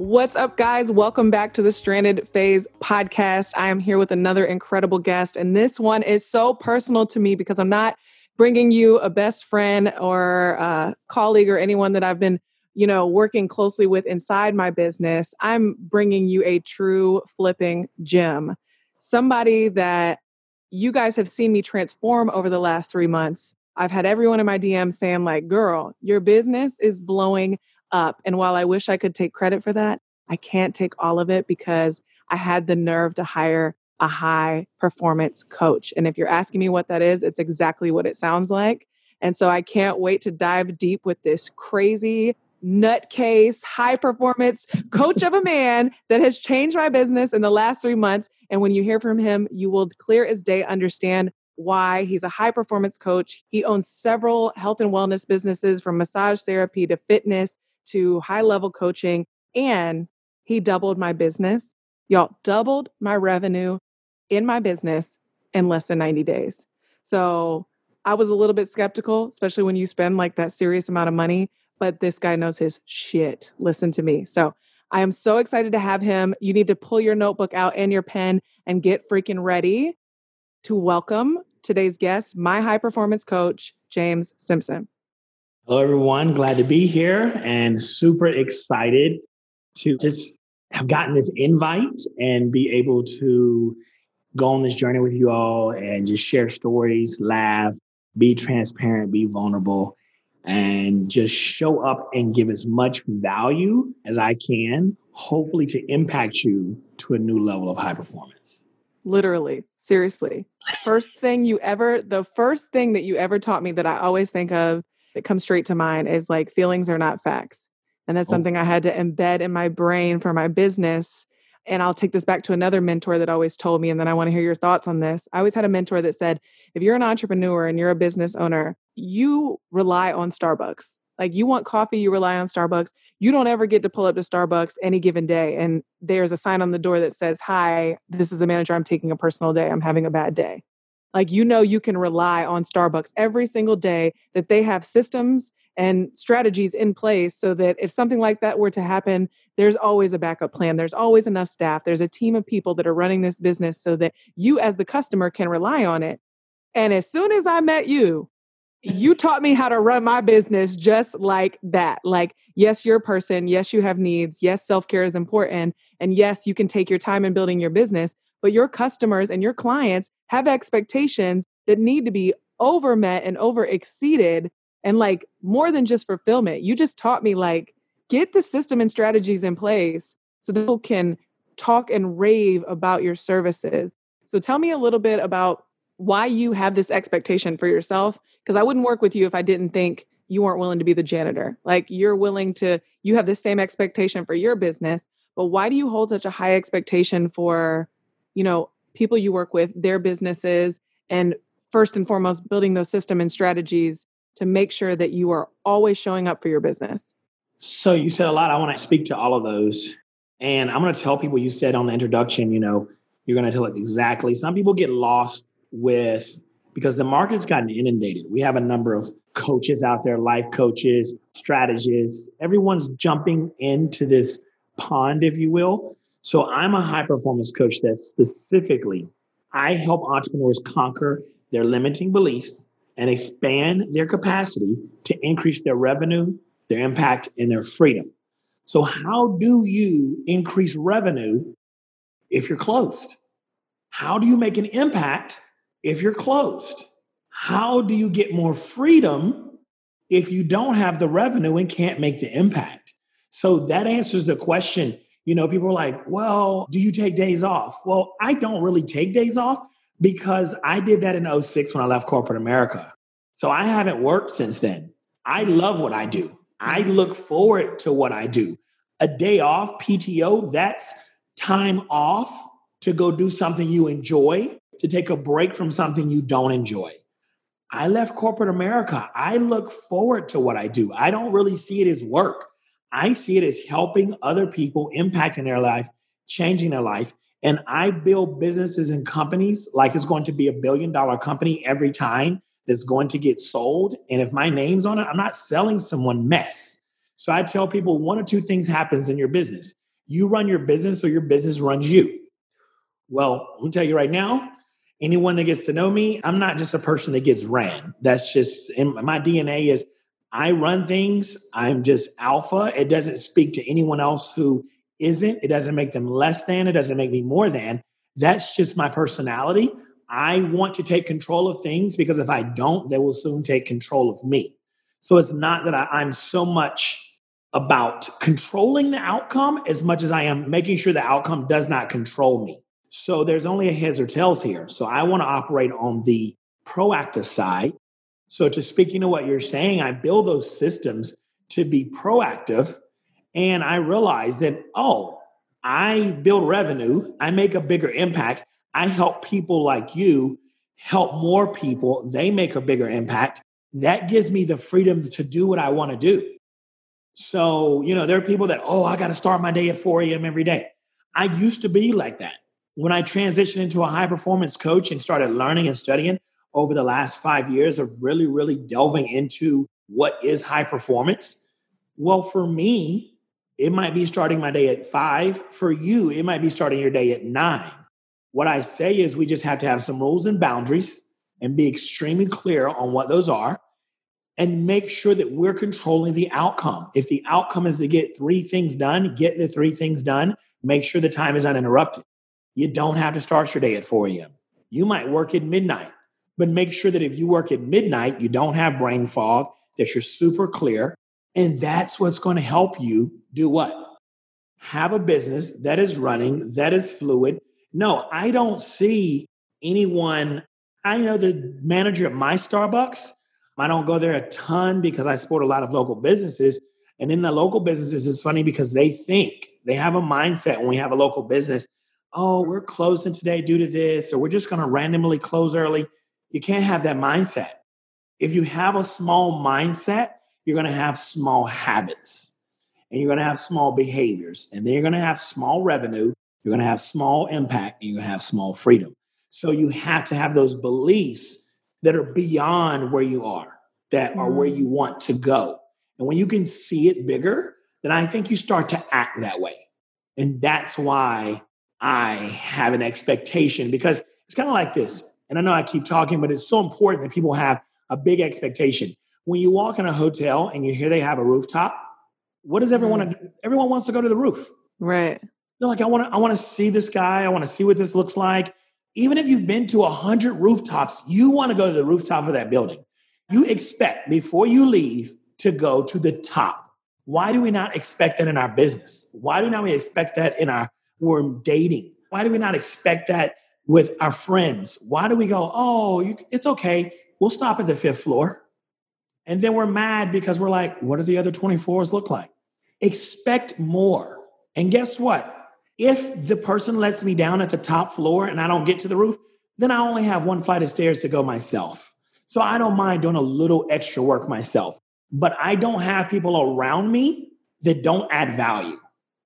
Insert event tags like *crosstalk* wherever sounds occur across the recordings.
What's up, guys? Welcome back to the Stranded Phase podcast. I am here with another incredible guest, and this one is so personal to me because I'm not bringing you a best friend or a colleague or anyone that I've been you know, working closely with inside my business, I'm bringing you a true flipping gem. Somebody that you guys have seen me transform over the last three months. I've had everyone in my DM saying, like, girl, your business is blowing up. And while I wish I could take credit for that, I can't take all of it because I had the nerve to hire a high performance coach. And if you're asking me what that is, it's exactly what it sounds like. And so I can't wait to dive deep with this crazy nutcase, high performance coach of a man that has changed my business in the last three months. And when you hear from him, you will clear as day understand why he's a high performance coach. He owns several health and wellness businesses from massage therapy to fitness to high level coaching. And he doubled my business. Y'all doubled my revenue in my business in less than 90 days. So I was a little bit skeptical, especially when you spend like that serious amount of money but this guy knows his shit. Listen to me. So I am so excited to have him. You need to pull your notebook out and your pen and get freaking ready to welcome today's guest, my high performance coach, James Simpson. Hello, everyone. Glad to be here and super excited to just have gotten this invite and be able to go on this journey with you all and just share stories, laugh, be transparent, be vulnerable, and just show up and give as much value as I can, hopefully to impact you to a new level of high performance. Literally, seriously. First thing you ever, the first thing that you ever taught me that I always think of that comes straight to mind is like feelings are not facts. And that's oh. something I had to embed in my brain for my business and I'll take this back to another mentor that always told me, and then I want to hear your thoughts on this. I always had a mentor that said, if you're an entrepreneur and you're a business owner, you rely on Starbucks. Like you want coffee, you rely on Starbucks. You don't ever get to pull up to Starbucks any given day. And there's a sign on the door that says, Hi, this is the manager. I'm taking a personal day. I'm having a bad day. Like you know, you can rely on Starbucks every single day that they have systems and strategies in place so that if something like that were to happen, there's always a backup plan. There's always enough staff. There's a team of people that are running this business so that you, as the customer, can rely on it. And as soon as I met you, you taught me how to run my business just like that. Like, yes, you're a person. Yes, you have needs. Yes, self care is important. And yes, you can take your time in building your business, but your customers and your clients have expectations that need to be over met and over exceeded and like more than just fulfillment you just taught me like get the system and strategies in place so that people can talk and rave about your services so tell me a little bit about why you have this expectation for yourself because i wouldn't work with you if i didn't think you weren't willing to be the janitor like you're willing to you have the same expectation for your business but why do you hold such a high expectation for you know people you work with their businesses and first and foremost building those system and strategies to make sure that you are always showing up for your business? So you said a lot. I want to speak to all of those. And I'm going to tell people you said on the introduction, you know, you're going to tell it exactly. Some people get lost with because the market's gotten inundated. We have a number of coaches out there, life coaches, strategists. Everyone's jumping into this pond, if you will. So I'm a high performance coach that specifically I help entrepreneurs conquer their limiting beliefs and expand their capacity to increase their revenue, their impact, and their freedom. So, how do you increase revenue if you're closed? How do you make an impact if you're closed? How do you get more freedom if you don't have the revenue and can't make the impact? So that answers the question. You know, people are like, well, do you take days off? Well, I don't really take days off because I did that in 06 when I left corporate America. So I haven't worked since then. I love what I do. I look forward to what I do. A day off, PTO, that's time off to go do something you enjoy, to take a break from something you don't enjoy. I left corporate America. I look forward to what I do. I don't really see it as work. I see it as helping other people, impacting their life, changing their life. And I build businesses and companies like it's going to be a billion dollar company every time that's going to get sold. And if my name's on it, I'm not selling someone mess. So I tell people one or two things happens in your business. You run your business or your business runs you. Well, let me tell you right now, anyone that gets to know me, I'm not just a person that gets ran. That's just my DNA is I run things. I'm just alpha. It doesn't speak to anyone else who isn't. It doesn't make them less than. It doesn't make me more than. That's just my personality. I want to take control of things because if I don't, they will soon take control of me. So it's not that I, am so much about controlling the outcome as much as I am making sure the outcome does not control me. So there's only a heads or tails here. So I want to operate on the proactive side. So to speaking to what you're saying, I build those systems to be proactive. And I realize that, oh, I build revenue, I make a bigger impact. I help people like you help more people. They make a bigger impact. That gives me the freedom to do what I want to do. So, you know, there are people that, oh, I got to start my day at 4 a.m. every day. I used to be like that. When I transitioned into a high performance coach and started learning and studying over the last five years of really, really delving into what is high performance, well, for me, it might be starting my day at five. For you, it might be starting your day at nine. What I say is we just have to have some rules and boundaries and be extremely clear on what those are and make sure that we're controlling the outcome. If the outcome is to get three things done, get the three things done, make sure the time is uninterrupted. You don't have to start your day at 4 a.m. You might work at midnight, but make sure that if you work at midnight, you don't have brain fog, that you're super clear. And that's what's going to help you do what? Have a business that is running, that is fluid, no, I don't see anyone. I know the manager at my Starbucks. I don't go there a ton because I support a lot of local businesses. And in the local businesses, it's funny because they think they have a mindset when we have a local business. Oh, we're closing today due to this, or we're just going to randomly close early. You can't have that mindset. If you have a small mindset, you're going to have small habits and you're going to have small behaviors, and then you're going to have small revenue, you're going to have small impact and you're going to have small freedom. So you have to have those beliefs that are beyond where you are, that are where you mm. want to go. And when you can see it bigger, then I think you start to act that way. And that's why I have an expectation because it's kind of like this. And I know I keep talking, but it's so important that people have a big expectation. When you walk in a hotel and you hear they have a rooftop, what does everyone mm. do? Everyone wants to go to the roof. Right. They're like, I want to, I want to see this guy. I want to see what this looks like. Even if you've been to a hundred rooftops, you want to go to the rooftop of that building. You expect before you leave to go to the top. Why do we not expect that in our business? Why do not we expect that in our we're dating? Why do we not expect that with our friends? Why do we go, oh, you, it's okay. We'll stop at the fifth floor. And then we're mad because we're like, what do the other 24s look like? Expect more. And guess what? If the person lets me down at the top floor and I don't get to the roof, then I only have one flight of stairs to go myself. So I don't mind doing a little extra work myself, but I don't have people around me that don't add value.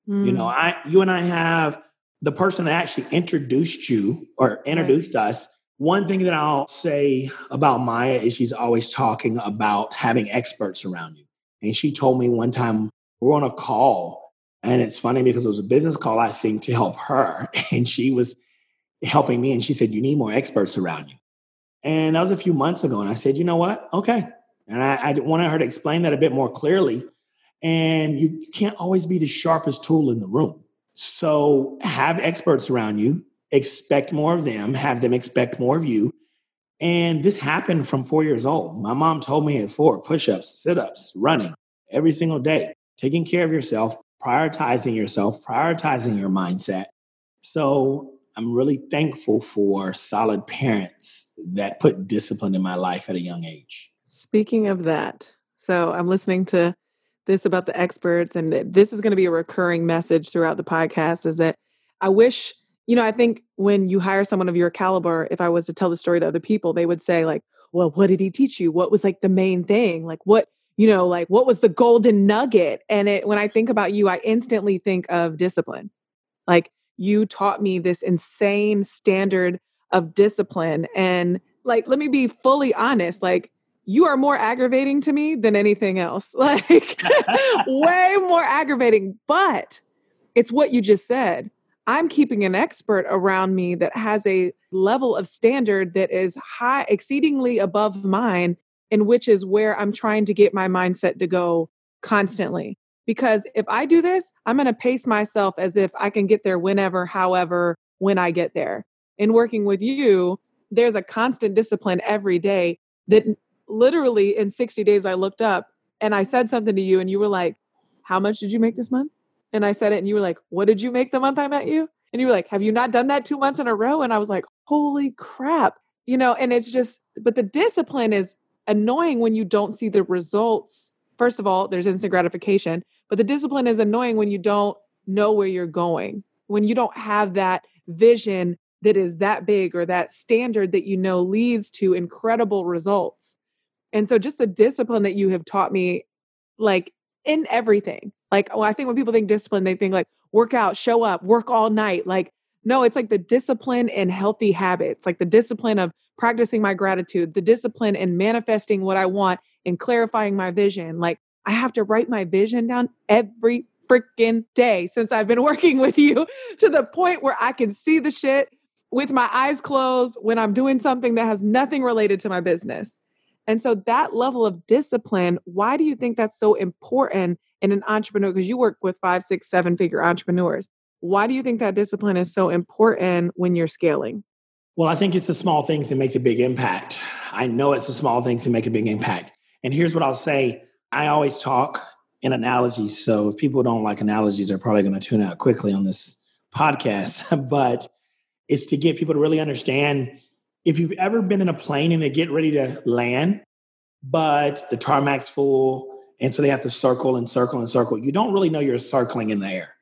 Mm. You know, hmm. I you and I have the person that actually introduced you or introduced right. us. One thing that I'll say about Maya is she's always talking about having experts around you. And she told me one time we're on a call and it's funny because it was a business call, I think, to help her. *laughs* And she was helping me. And she said, You need more experts around you. And that was a few months ago. And I said, You know what? Okay. And I, I wanted her to explain that a bit more clearly. And you, can't always be the sharpest tool in the room. So have experts around you, expect more of them, have them expect more of you. And this happened from four years old. My mom told me at four push ups, sit ups, running every single day, taking care of yourself, prioritizing yourself, prioritizing your mindset. So I'm really thankful for solid parents that put discipline in my life at a young age. Speaking of that, so I'm listening to this about the experts, and this is going to be a recurring message throughout the podcast is that I wish, you know, I think when you hire someone of your caliber, if I was to tell the story to other people, they would say, like, well, what did he teach you? What was like the main thing? Like, what, you know, like what was the golden nugget? And it, when I think about you, I instantly think of discipline. Like, you taught me this insane standard of discipline. And like, let me be fully honest, like, you are more aggravating to me than anything else. *laughs* Like, way more aggravating. But it's what you just said. I'm keeping an expert around me that has a level of standard that is high, exceedingly above mine, and which is where I'm trying to get my mindset to go constantly. Because if I do this, I'm going to pace myself as if I can get there whenever, however, when I get there. In working with you, there's a constant discipline every day that literally in 60 days I looked up and I said something to you and you were like, How much did you make this month? And I said it and you were like, What did you make the month I met you? And you were like, Have you not done that two months in a row? And I was like, Holy crap. You know, and it's just, but the discipline is annoying when you don't see the results. First of all, there's instant gratification. But the discipline is annoying when you don't know where you're going, when you don't have that vision that is that big or that standard that you know leads to incredible results. And so just the discipline that you have taught me, like in everything. Like, well, I think when people think discipline, they think like work out, show up, work all night. Like, no, it's like the discipline and healthy habits, like the discipline of practicing my gratitude, the discipline and manifesting what I want and clarifying my vision. Like, I have to write my vision down every freaking day since I've been *laughs* working with you to the point where I can see the shit with my eyes closed when I'm doing something that has nothing related to my business. And so that level of discipline, why do you think that's so important in an entrepreneur? Because you work with five, six, seven figure entrepreneurs. Why do you think that discipline is so important when you're scaling? Well, I think it's the small things that make the big impact. I know it's the small things that make a big impact. And here's what I'll say I always talk in analogies. So if people don't like analogies, they're probably going to tune out quickly on this podcast. *laughs* but it's to get people to really understand if you've ever been in a plane and they get ready to land, but the tarmac's full, and so they have to circle and circle and circle, you don't really know you're circling in the air.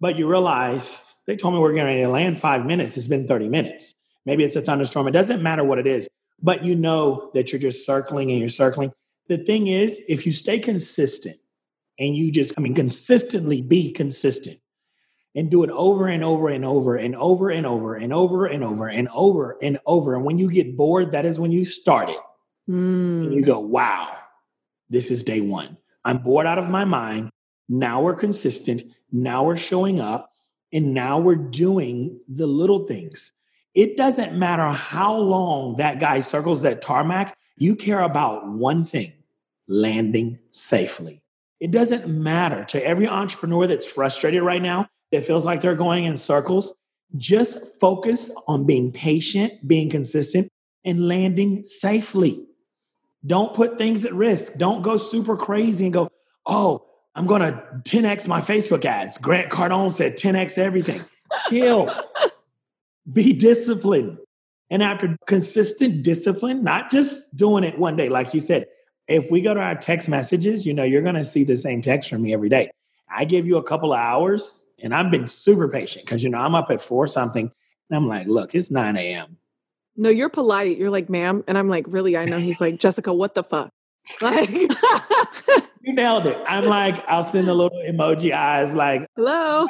But you realize they told me we're ready to land five minutes. It's been 30 minutes. Maybe it's a thunderstorm. It doesn't matter what it is, but you know that you're just circling and you're circling. The thing is, if you stay consistent and you just, I mean, consistently be consistent and do it over and over and over and over and over and over and over and over and over. And when you get bored, that is when you start it. Mm. And you go, wow, this is day one. I'm bored out of my mind. Now we're consistent. Now we're showing up. And now we're doing the little things. It doesn't matter how long that guy circles that tarmac, you care about one thing landing safely. It doesn't matter to every entrepreneur that's frustrated right now, that feels like they're going in circles. Just focus on being patient, being consistent, and landing safely. Don't put things at risk. Don't go super crazy and go, oh, I'm going to 10x my Facebook ads. Grant Cardone said 10x everything. Chill. *laughs* Be disciplined. And after consistent discipline, not just doing it one day, like you said, if we go to our text messages, you know, you're going to see the same text from me every day. I give you a couple of hours and I've been super patient because, you know, I'm up at four something and I'm like, look, it's 9 a.m. No, you're polite. You're like, ma'am. And I'm like, really? I know. He's like, Jessica, what the fuck? *laughs* Like, *laughs* you nailed it. I'm like, I'll send a little emoji eyes, like, hello.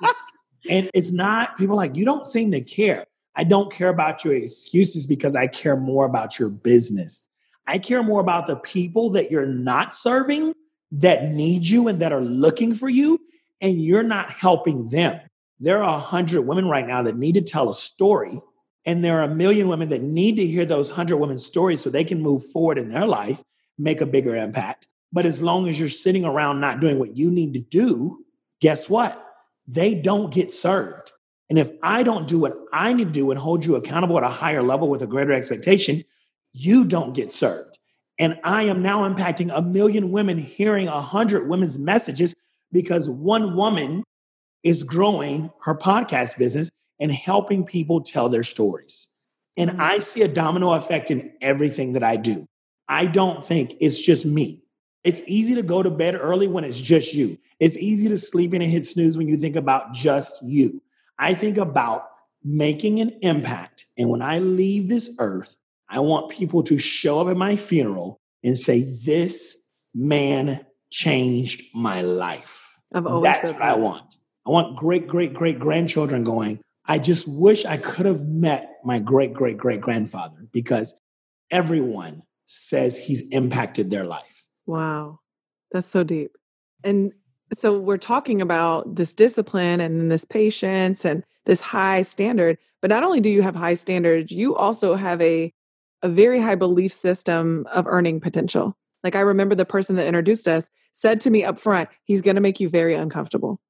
*laughs* and it's not, people like, you don't seem to care. I don't care about your excuses because I care more about your business. I care more about the people that you're not serving that need you and that are looking for you, and you're not helping them. There are a hundred women right now that need to tell a story, and there are a million women that need to hear those hundred women's stories so they can move forward in their life, make a bigger impact. But as long as you're sitting around not doing what you need to do, guess what? They don't get served. And if I don't do what I need to do and hold you accountable at a higher level with a greater expectation, you don't get served. And I am now impacting a million women hearing a hundred women's messages because one woman is growing her podcast business and helping people tell their stories. And mm-hmm. I see a domino effect in everything that I do. I don't think it's just me. It's easy to go to bed early when it's just you. It's easy to sleep in and hit snooze when you think about just you. I think about making an impact. And when I leave this earth, I want people to show up at my funeral and say, This man changed my life. That's what I want. I want great, great, great grandchildren going, I just wish I could have met my great, great, great grandfather because everyone says he's impacted their life. Wow. That's so deep. And so we're talking about this discipline and this patience and this high standard. But not only do you have high standards, you also have a a very high belief system of earning potential. Like I remember the person that introduced us said to me up front, he's going to make you very uncomfortable.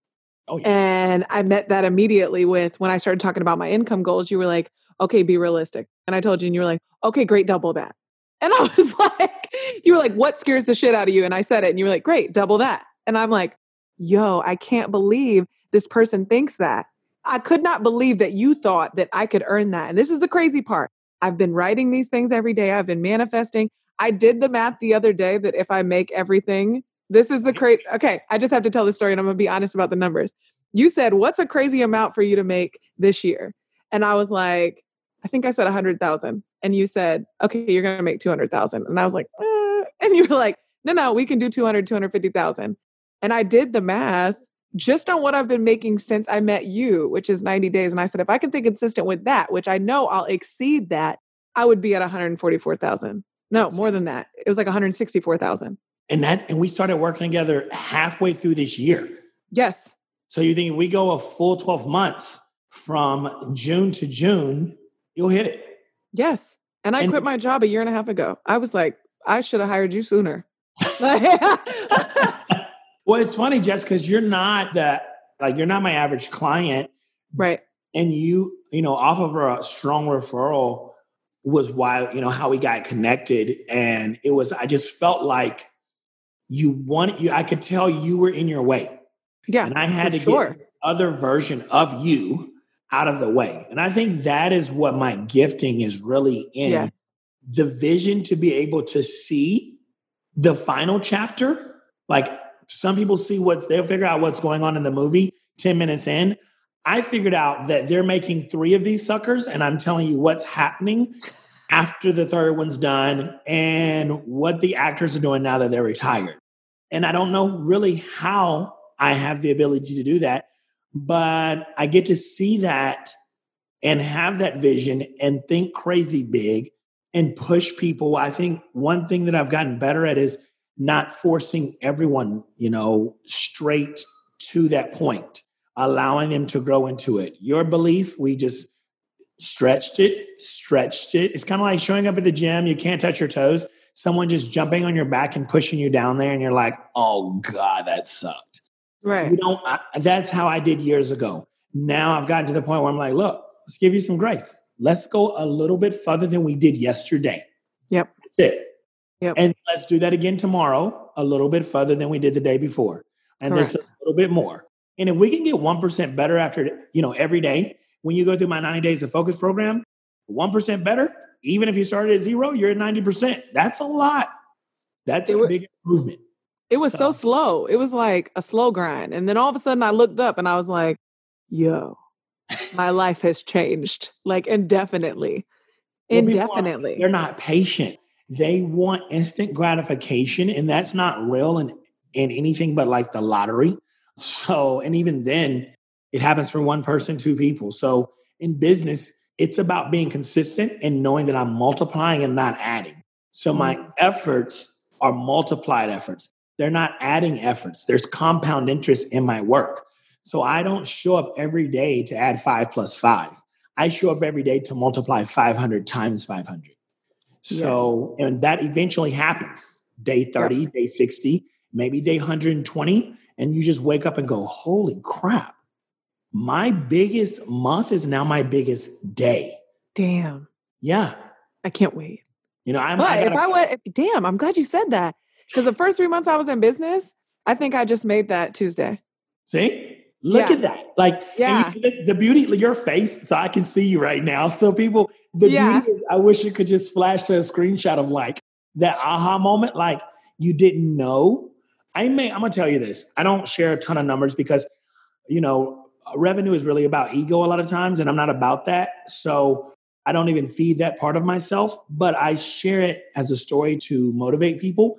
Oh, yeah. And I met that immediately with when I started talking about my income goals, you were like, okay, be realistic. And I told you, and you were like, okay, great, double that. And I *laughs* was like, you were like, what scares the shit out of you? And I said it, and you were like, great, double that. And I'm like, yo, I can't believe this person thinks that. I could not believe that you thought that I could earn that. And this is the crazy part. I've been writing these things every day. I've been manifesting. I did the math the other day that if I make everything, this is the crazy. Okay, I just have to tell the story and I'm going to be honest about the numbers. You said, What's a crazy amount for you to make this year? And I was like, I think I said 100,000. And you said, Okay, you're going to make 200,000. And I was like, eh. *laughs* And you were like, No, no, we can do 200, 250,000. And I did the math just on what I've been making since I met you, which is 90 days. And I said, if I can stay consistent with that, which I know I'll exceed that, I would be at 144,000. No, more than that. It was like 164,000. And that, and we started working together halfway through this year. Yes. So you think we go a full 12 months from June to June, you'll hit it. Yes. And I and, quit my job a year and a half ago. I was like, I should have hired you sooner. *laughs* Well, it's funny, Jess, because you're not that like you're not my average client, right? And you, you know, off of a strong referral was why you know how we got connected, and it was I just felt like you wanted you. I could tell you were in your way, yeah, and I had to sure. get other version of you out of the way, and I think that is what my gifting is really in. Yeah. The vision to be able to see the final chapter, like some people see what they'll figure out what's going on in the movie 10 minutes in. I figured out that they're making three of these suckers, and I'm telling you what's happening after the third one's done and what the actors are doing now that they're retired. And I don't know really how I have the ability to do that, but I get to see that and have that vision and think crazy big and push people. I think one thing that I've gotten better at is not forcing everyone, you know, straight to that point, allowing them to grow into it. Your belief, we just stretched it, stretched it. It's kind of like showing up at the gym, you can't touch your toes. Someone just jumping on your back and pushing you down there, and you're like, oh God, that sucked. Right. We don't, I, that's how I did years ago. Now I've gotten to the point where I'm like, look, let's give you some grace. Let's go a little bit further than we did yesterday. Yep. That's it. Yep. And let's do that again tomorrow, a little bit further than we did the day before. And Correct. there's a little bit more. And if we can get 1% better after, you know, every day, when you go through my 90 days of focus program, 1% better, even if you started at zero, you're at 90%. That's a lot. That's it a was, big improvement. It was so. so slow. It was like a slow grind. And then all of a sudden I looked up and I was like, yo, my *laughs* life has changed like indefinitely. Indefinitely. Are, they're not patient they want instant gratification and that's not real in, in anything but like the lottery so and even then it happens for one person two people so in business it's about being consistent and knowing that i'm multiplying and not adding so my mm-hmm. efforts are multiplied efforts they're not adding efforts there's compound interest in my work so i don't show up every day to add five plus five i show up every day to multiply 500 times 500 so, yes. and that eventually happens day 30, yep. day 60, maybe day 120. And you just wake up and go, holy crap, my biggest month is now my biggest day. Damn. Yeah. I can't wait. You know, I'm. But I if I went, damn, I'm glad you said that because the first three months I was in business, I think I just made that Tuesday. See, look yeah. at that! Like, yeah, you, the beauty your face, so I can see you right now. So people, the yeah. beauty is, I wish you could just flash to a screenshot of like that aha moment. Like you didn't know. I may, I'm gonna tell you this. I don't share a ton of numbers because, you know, revenue is really about ego a lot of times, and I'm not about that. So I don't even feed that part of myself, but I share it as a story to motivate people.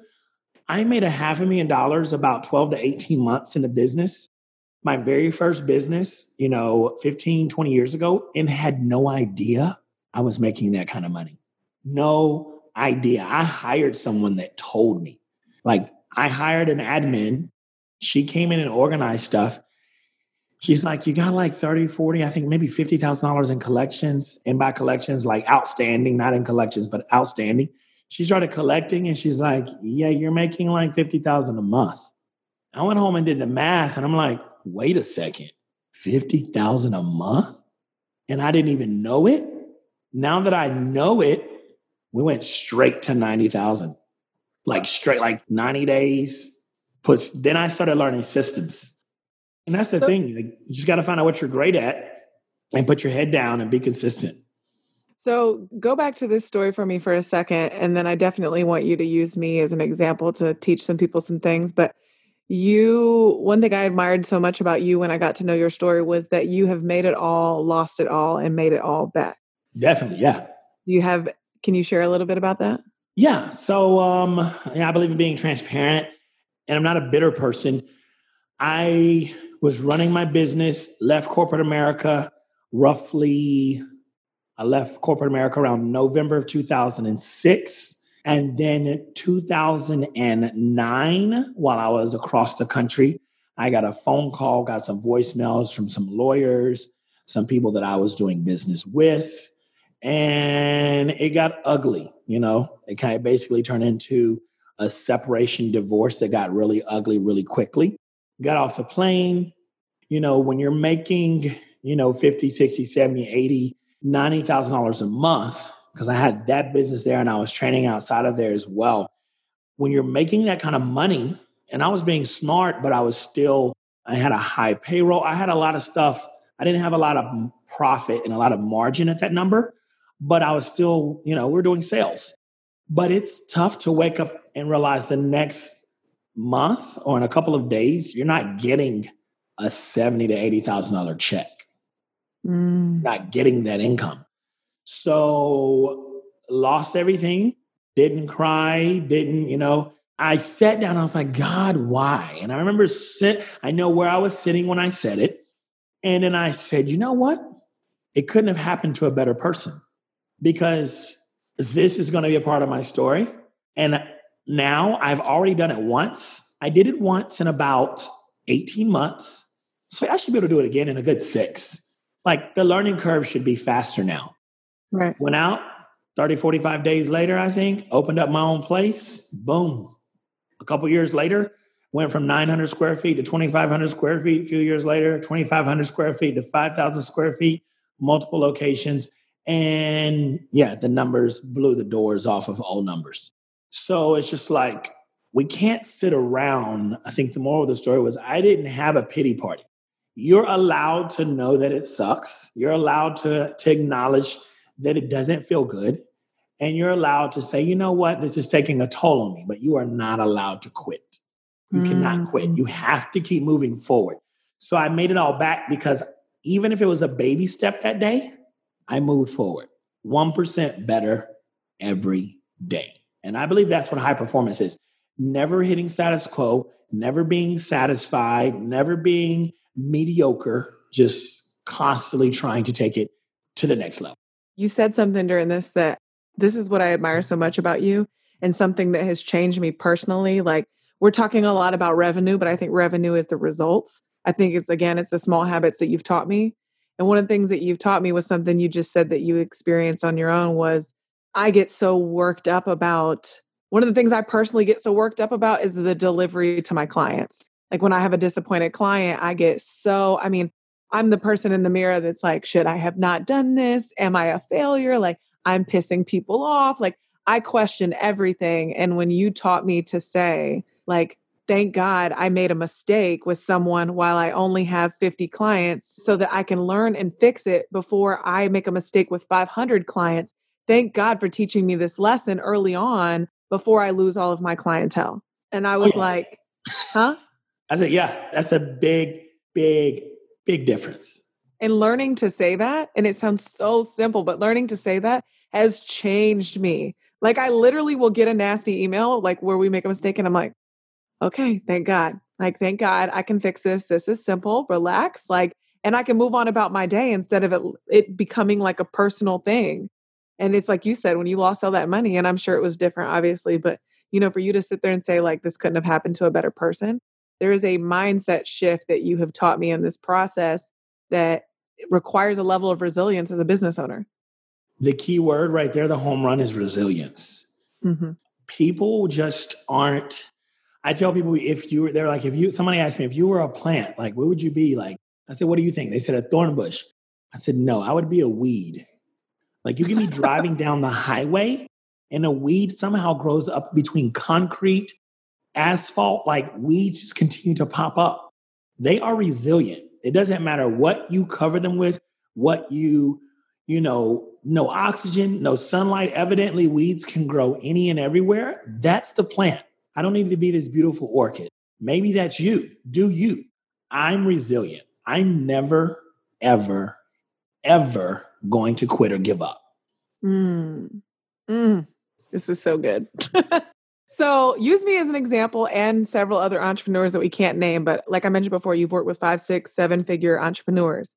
I made a half a million dollars about 12 to 18 months in the business. My very first business, you know, 15, 20 years ago, and had no idea I was making that kind of money. No idea. I hired someone that told me. Like, I hired an admin. She came in and organized stuff. She's like, you got like 30, 40, I think maybe $50,000 in collections. And by collections, like outstanding, not in collections, but outstanding. She started collecting and she's like, yeah, you're making like 50,000 a month. I went home and did the math and I'm like, wait a second, 50,000 a month? And I didn't even know it. Now that I know it, we went straight to 90,000. Like straight, like 90 days. Puts, then I started learning systems. And that's the so, thing. Like, you just got to find out what you're great at and put your head down and be consistent. So go back to this story for me for a second. And then I definitely want you to use me as an example to teach some people some things. But you, one thing I admired so much about you when I got to know your story was that you have made it all, lost it all, and made it all back. Definitely. Yeah. Do you have, can you share a little bit about that? Yeah. So um, yeah, I believe in being transparent and I'm not a bitter person. I was running my business, left corporate America roughly, I left corporate America around November of 2006. And then 2009, while I was across the country, I got a phone call, got some voicemails from some lawyers, some people that I was doing business with and it got ugly. You know, it kind of basically turned into a separation divorce that got really ugly really quickly. Got off the plane. You know, when you're making, you know, 50, 60, 70, 80, $90,000 a month, because I had that business there and I was training outside of there as well. When you're making that kind of money, and I was being smart, but I was still, I had a high payroll. I had a lot of stuff. I didn't have a lot of profit and a lot of margin at that number but I was still, you know, we're doing sales. But it's tough to wake up and realize the next month or in a couple of days, you're not getting a seventy to eighty thousand dollar check. Mm. Not getting that income. So lost everything, didn't cry, didn't, you know. I sat down, I was like, God, why? And I remember sit, I know where I was sitting when I said it. And then I said, you know what? It couldn't have happened to a better person because this is going to be a part of my story. And now I've already done it once. I did it once in about 18 months. So I should be able to do it again in a good six. Like the learning curve should be faster now. Right. Went out 30, 45 days later, I think, opened up my own place. Boom. A couple years later, went from 900 square feet to 2,500 square feet. A few years later, 2,500 square feet to 5,000 square feet, multiple locations. And yeah, the numbers blew the doors off of all numbers. So it's just like, we can't sit around. I think the moral of the story was I didn't have a pity party. You're allowed to know that it sucks. You're allowed to, to acknowledge that it doesn't feel good. And you're allowed to say, you know what, this is taking a toll on me, but you are not allowed to quit. You mm. cannot quit. You have to keep moving forward. So I made it all back because even if it was a baby step that day, I moved forward 1% better every day. And I believe that's what high performance is never hitting status quo, never being satisfied, never being mediocre, just constantly trying to take it to the next level. You said something during this that this is what I admire so much about you and something that has changed me personally. Like, we're talking a lot about revenue, but I think revenue is the results. I think it's again, it's the small habits that you've taught me and one of the things that you've taught me was something you just said that you experienced on your own was I get so worked up about one of the things I personally get so worked up about is the delivery to my clients. Like when I have a disappointed client, I get so, I mean, I'm the person in the mirror that's like, should I have not done this? Am I a failure? Like I'm pissing people off. Like I question everything. And when you taught me to say, like, thank God I made a mistake with someone while I only have 50 clients so that I can learn and fix it before I make a mistake with 500 clients. Thank God for teaching me this lesson early on before I lose all of my clientele. And I oh, was oh, yeah. like, huh? I said, yeah, that's a big, big, big difference. And learning to say that, and it sounds so simple, but learning to say that has changed me. Like I literally will get a nasty email like where we make a mistake and I'm like, okay, thank God. Like, thank God I can fix this. This is simple, relax. Like, and I can move on about my day instead of it, it becoming like a personal thing. And it's like you said, when you lost all that money, and I'm sure it was different, obviously, but you know, for you to sit there and say, like, this couldn't have happened to a better person, there is a mindset shift that you have taught me in this process that requires a level of resilience as a business owner. The key word right there, the home run is resilience. Mm-hmm. People just aren't. I tell people if you were, they're like, if you, somebody asked me, if you were a plant, like, what would you be? Like, I said, what do you think? They said, a thorn bush. I said, no, I would be a weed. Like, you can be driving down the highway and a weed somehow grows up between concrete, asphalt, like weeds just continue to pop up. They are resilient. It doesn't matter what you cover them with, what you, you know, no oxygen, no sunlight. Evidently, weeds can grow any and everywhere. That's the plant. I don't need to be this beautiful orchid. Maybe that's you. Do you? I'm resilient. I'm never, ever, ever going to quit or give up. Mm. Mm. This is so good. *laughs* so use me as an example and several other entrepreneurs that we can't name, but like I mentioned before, you've worked with five, six, seven figure entrepreneurs.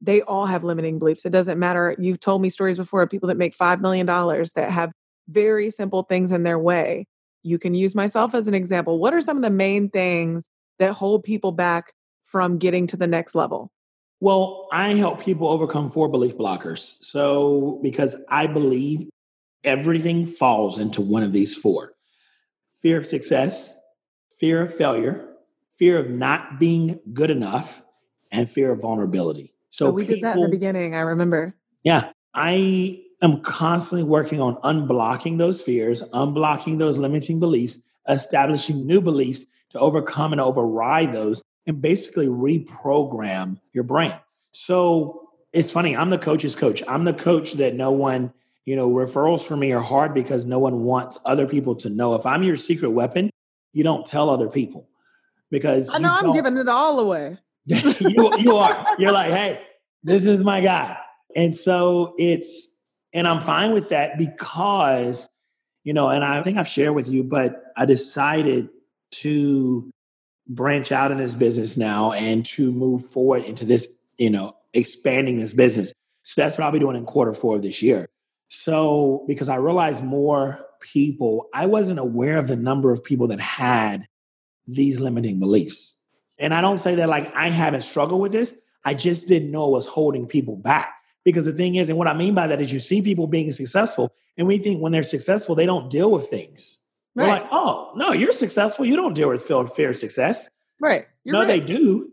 They all have limiting beliefs. It doesn't matter. You've told me stories before of people that make $5 million that have very simple things in their way. You can use myself as an example. What are some of the main things that hold people back from getting to the next level? Well, I help people overcome four belief blockers. So, because I believe everything falls into one of these four fear of success, fear of failure, fear of not being good enough, and fear of vulnerability. So, oh, we people, did that in the beginning, I remember. Yeah. I am constantly working on unblocking those fears, unblocking those limiting beliefs, establishing new beliefs to overcome and override those and basically reprogram your brain. So it's funny, I'm the coach's coach. I'm the coach that no one, you know, referrals for me are hard because no one wants other people to know. If I'm your secret weapon, you don't tell other people because I know I'm giving it all away. *laughs* you, you are. *laughs* You're like, hey, this is my guy. And so it's, and I'm fine with that because, you know, and I think I've shared with you, but I decided to branch out in this business now and to move forward into this, you know, expanding this business. So that's what I'll be doing in quarter four of this year. So, because I realized more people, I wasn't aware of the number of people that had these limiting beliefs. And I don't say that like I haven't struggled with this. I just didn't know it was holding people back. Because the thing is, and what I mean by that is you see people being successful, and we think when they're successful, they don't deal with things. Right. We're like, oh, no, you're successful. You don't deal with fair success. Right. You're no, right. they do.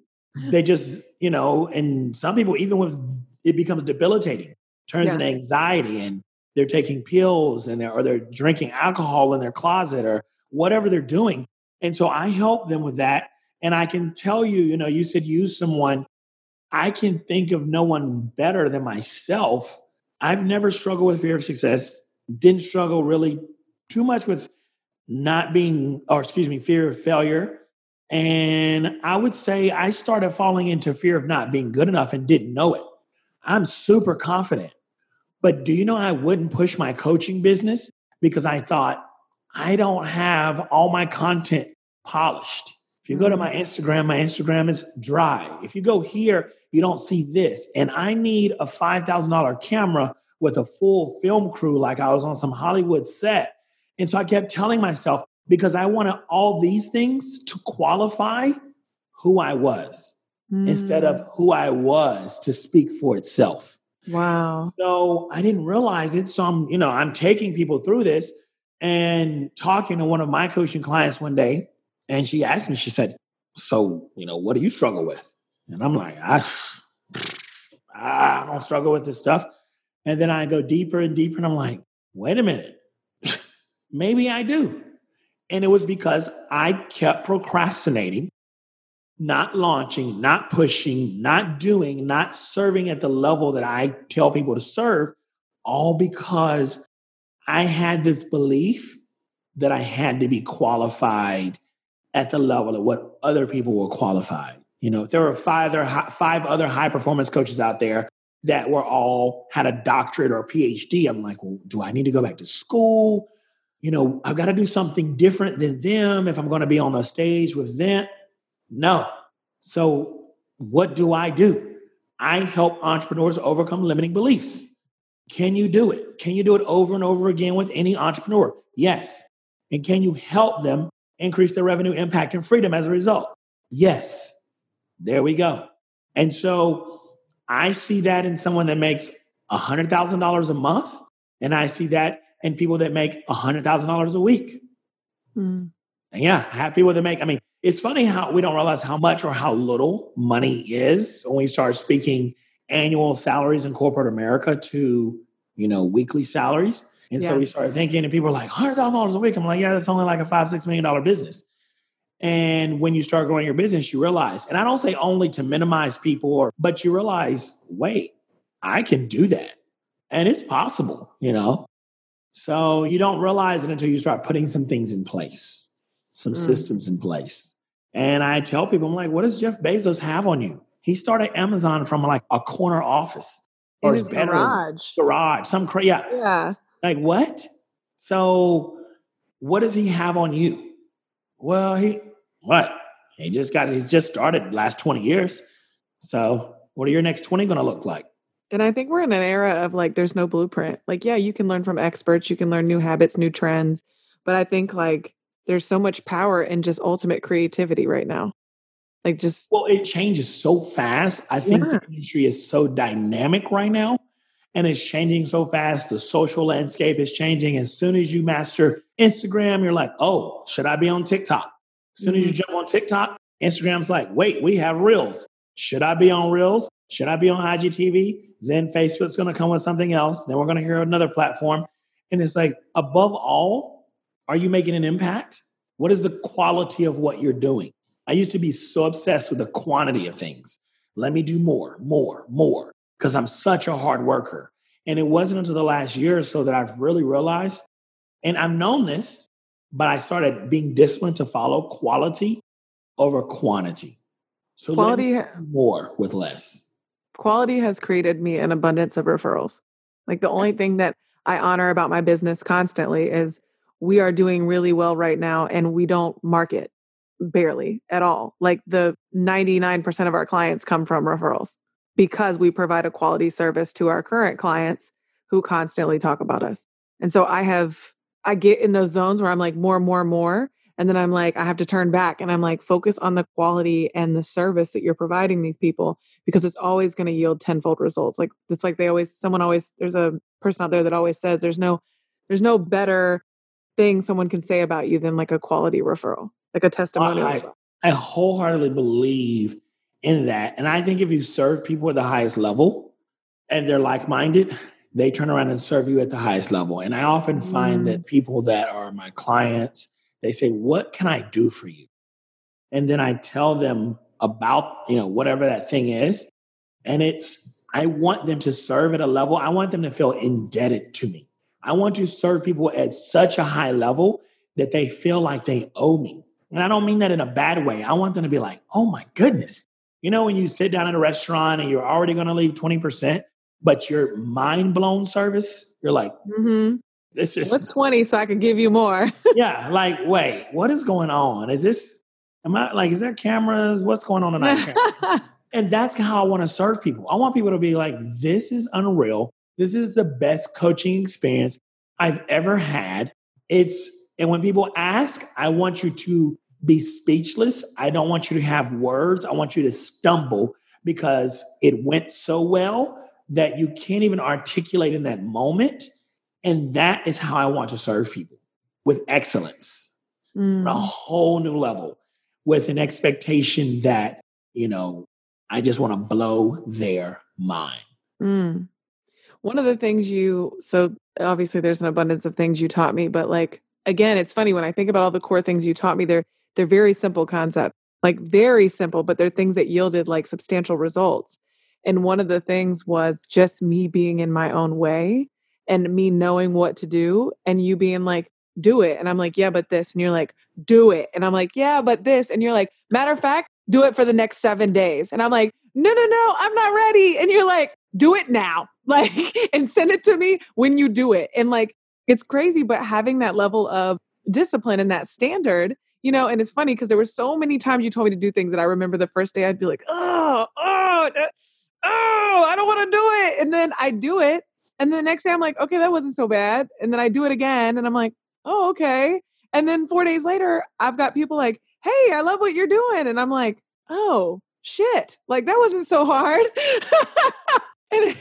They just, you know, and some people, even with it becomes debilitating, turns yeah. into anxiety and they're taking pills and they're, or they're drinking alcohol in their closet or whatever they're doing. And so I help them with that. And I can tell you, you know, you said use someone. I can think of no one better than myself. I've never struggled with fear of success, didn't struggle really too much with not being, or excuse me, fear of failure. And I would say I started falling into fear of not being good enough and didn't know it. I'm super confident. But do you know I wouldn't push my coaching business because I thought I don't have all my content polished. If you go to my. Instagram, my Instagram is dry. If you go here, you don't see this. And I need a $5,000 camera with a full film crew like I was on some Hollywood set and so I kept telling myself, because I wanted all these things to qualify who I was mm. instead of who I was to speak for itself. Wow. So I didn't realize it. So I'm, you know, I'm taking people through this and talking to one of my coaching clients one day. And she asked me, she said, So, you know, what do you struggle with? And I'm like, I, I don't struggle with this stuff. And then I go deeper and deeper, and I'm like, wait a minute. *laughs* Maybe I do. And it was because I kept procrastinating, not launching, not pushing, not doing, not serving at the level that I tell people to serve, all because I had this belief that I had to be qualified at the level of what other people were qualified. You know, there were five other, five other high performance coaches out there that were all had a doctorate or a PhD, I'm like, well, do I need to go back to school? You know, I've got to do something different than them if I'm going to be on a stage with them. No. So, what do I do? I help entrepreneurs overcome limiting beliefs. Can you do it? Can you do it over and over again with any entrepreneur? Yes. And can you help them increase their revenue, impact, and freedom as a result? Yes. There we go. And so I see that in someone that makes $100,000 a month, and I see that in people that make $100,000 a week. Mm. And yeah, I have people that make, I mean, it's funny how we don't realize how much or how little money is when we start speaking annual salaries in corporate America to, you know, weekly salaries. And yeah. so we started thinking, and people are like, $100,000 a week. I'm like, yeah, that's only like a five, $6 million business. And when you start growing your business, you realize, and I don't say only to minimize people, or, but you realize, wait, I can do that. And it's possible, you know? So you don't realize it until you start putting some things in place, some mm. systems in place. And I tell people, I'm like, what does Jeff Bezos have on you? He started Amazon from like a corner office or in his bedroom, garage, garage, some crazy. Yeah. yeah. Like what? So what does he have on you? Well, he what? He just got he's just started last 20 years. So what are your next 20 going to look like? And I think we're in an era of like there's no blueprint. Like, yeah, you can learn from experts, you can learn new habits, new trends. But I think like there's so much power in just ultimate creativity right now. Like just well, it changes so fast. I think yeah. the industry is so dynamic right now and it's changing so fast. The social landscape is changing. As soon as you master Instagram, you're like, oh, should I be on TikTok? As soon as you mm-hmm. jump on TikTok, Instagram's like, wait, we have Reels. Should I be on Reels? Should I be on IGTV? Then Facebook's going to come with something else. Then we're going to hear another platform. And it's like, above all, are you making an impact? What is the quality of what you're doing? I used to be so obsessed with the quantity of things. Let me do more, more, more, because I'm such a hard worker. And it wasn't until the last year or so that I've really realized, and I've known this, but I started being disciplined to follow quality over quantity. So quality more with less. Quality has created me an abundance of referrals. Like the only thing that I honor about my business constantly is we are doing really well right now and we don't market barely at all. Like the 99% of our clients come from referrals because we provide a quality service to our current clients who constantly talk about us. And so I have, I get in those zones where I'm like more, more, more. And then I'm like, I have to turn back and I'm like, focus on the quality and the service that you're providing these people because it's always going to yield tenfold results. Like, it's like they always, someone always, there's a person out there that always says there's no, there's no better thing someone can say about you than like a quality referral like a testimonial. I, I wholeheartedly believe in that. And I think if you serve people at the highest level and they're like minded, they turn around and serve you at the highest level. And I often find mm. that people that are my clients, they say, What can I do for you? And then I tell them about, you know, whatever that thing is. And it's, I want them to serve at a level, I want them to feel indebted to me. I want to serve people at such a high level that they feel like they owe me. And I don't mean that in a bad way. I want them to be like, oh my goodness. You know, when you sit down at a restaurant and you're already going to leave 20%, but your mind blown service, you're like, mm-hmm. this is what's 20 so I can give you more. *laughs* yeah. Like, wait, what is going on? Is this, am I like, is there cameras? What's going on tonight? *laughs* and that's how I want to serve people. I want people to be like, this is unreal. This is the best coaching experience I've ever had. It's, and when people ask, I want you to be speechless. I don't want you to have words. I want you to stumble because it went so well that you can't even articulate in that moment. And that is how I want to serve people with excellence, mm. a whole new level, with an expectation that, you know, I just want to blow their mind. Mm. One of the things you, so obviously there's an abundance of things you taught me, but like, again, it's funny when I think about all the core things you taught me, they're, they're very simple concepts, like very simple, but they're things that yielded like substantial results. And one of the things was just me being in my own way and me knowing what to do and you being like, do it. And I'm like, yeah, but this. And you're like, do it. And I'm like, yeah, but this. And you're like, matter of fact, do it for the next seven days. And I'm like, no, no, no, I'm not ready. And you're like, do it now. *laughs* Like, and send it to me when you do it. And like, it's crazy, but having that level of discipline and that standard, you know, and it's funny because there were so many times you told me to do things that I remember the first day I'd be like, oh, oh, oh, I don't want to do it. And then I do it. And then the next day I'm like, okay, that wasn't so bad. And then I do it again and I'm like, oh, okay. And then four days later, I've got people like, hey, I love what you're doing. And I'm like, oh, shit. Like that wasn't so hard. *laughs* and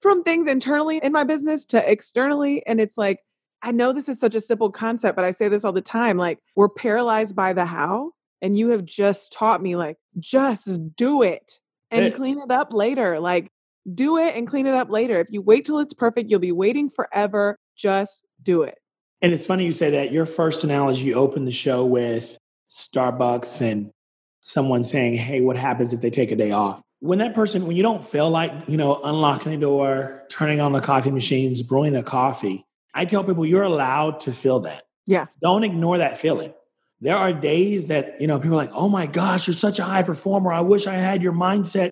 from things internally in my business to externally. And it's like, I know this is such a simple concept, but I say this all the time. Like, we're paralyzed by the how. And you have just taught me, like, just do it and it, clean it up later. Like, do it and clean it up later. If you wait till it's perfect, you'll be waiting forever. Just do it. And it's funny you say that. Your first analogy, you opened the show with Starbucks and someone saying, Hey, what happens if they take a day off? When that person, when you don't feel like, you know, unlocking the door, turning on the coffee machines, brewing the coffee, I tell people you're allowed to feel that. Yeah. Don't ignore that feeling. There are days that, you know, people are like, oh my gosh, you're such a high performer. I wish I had your mindset.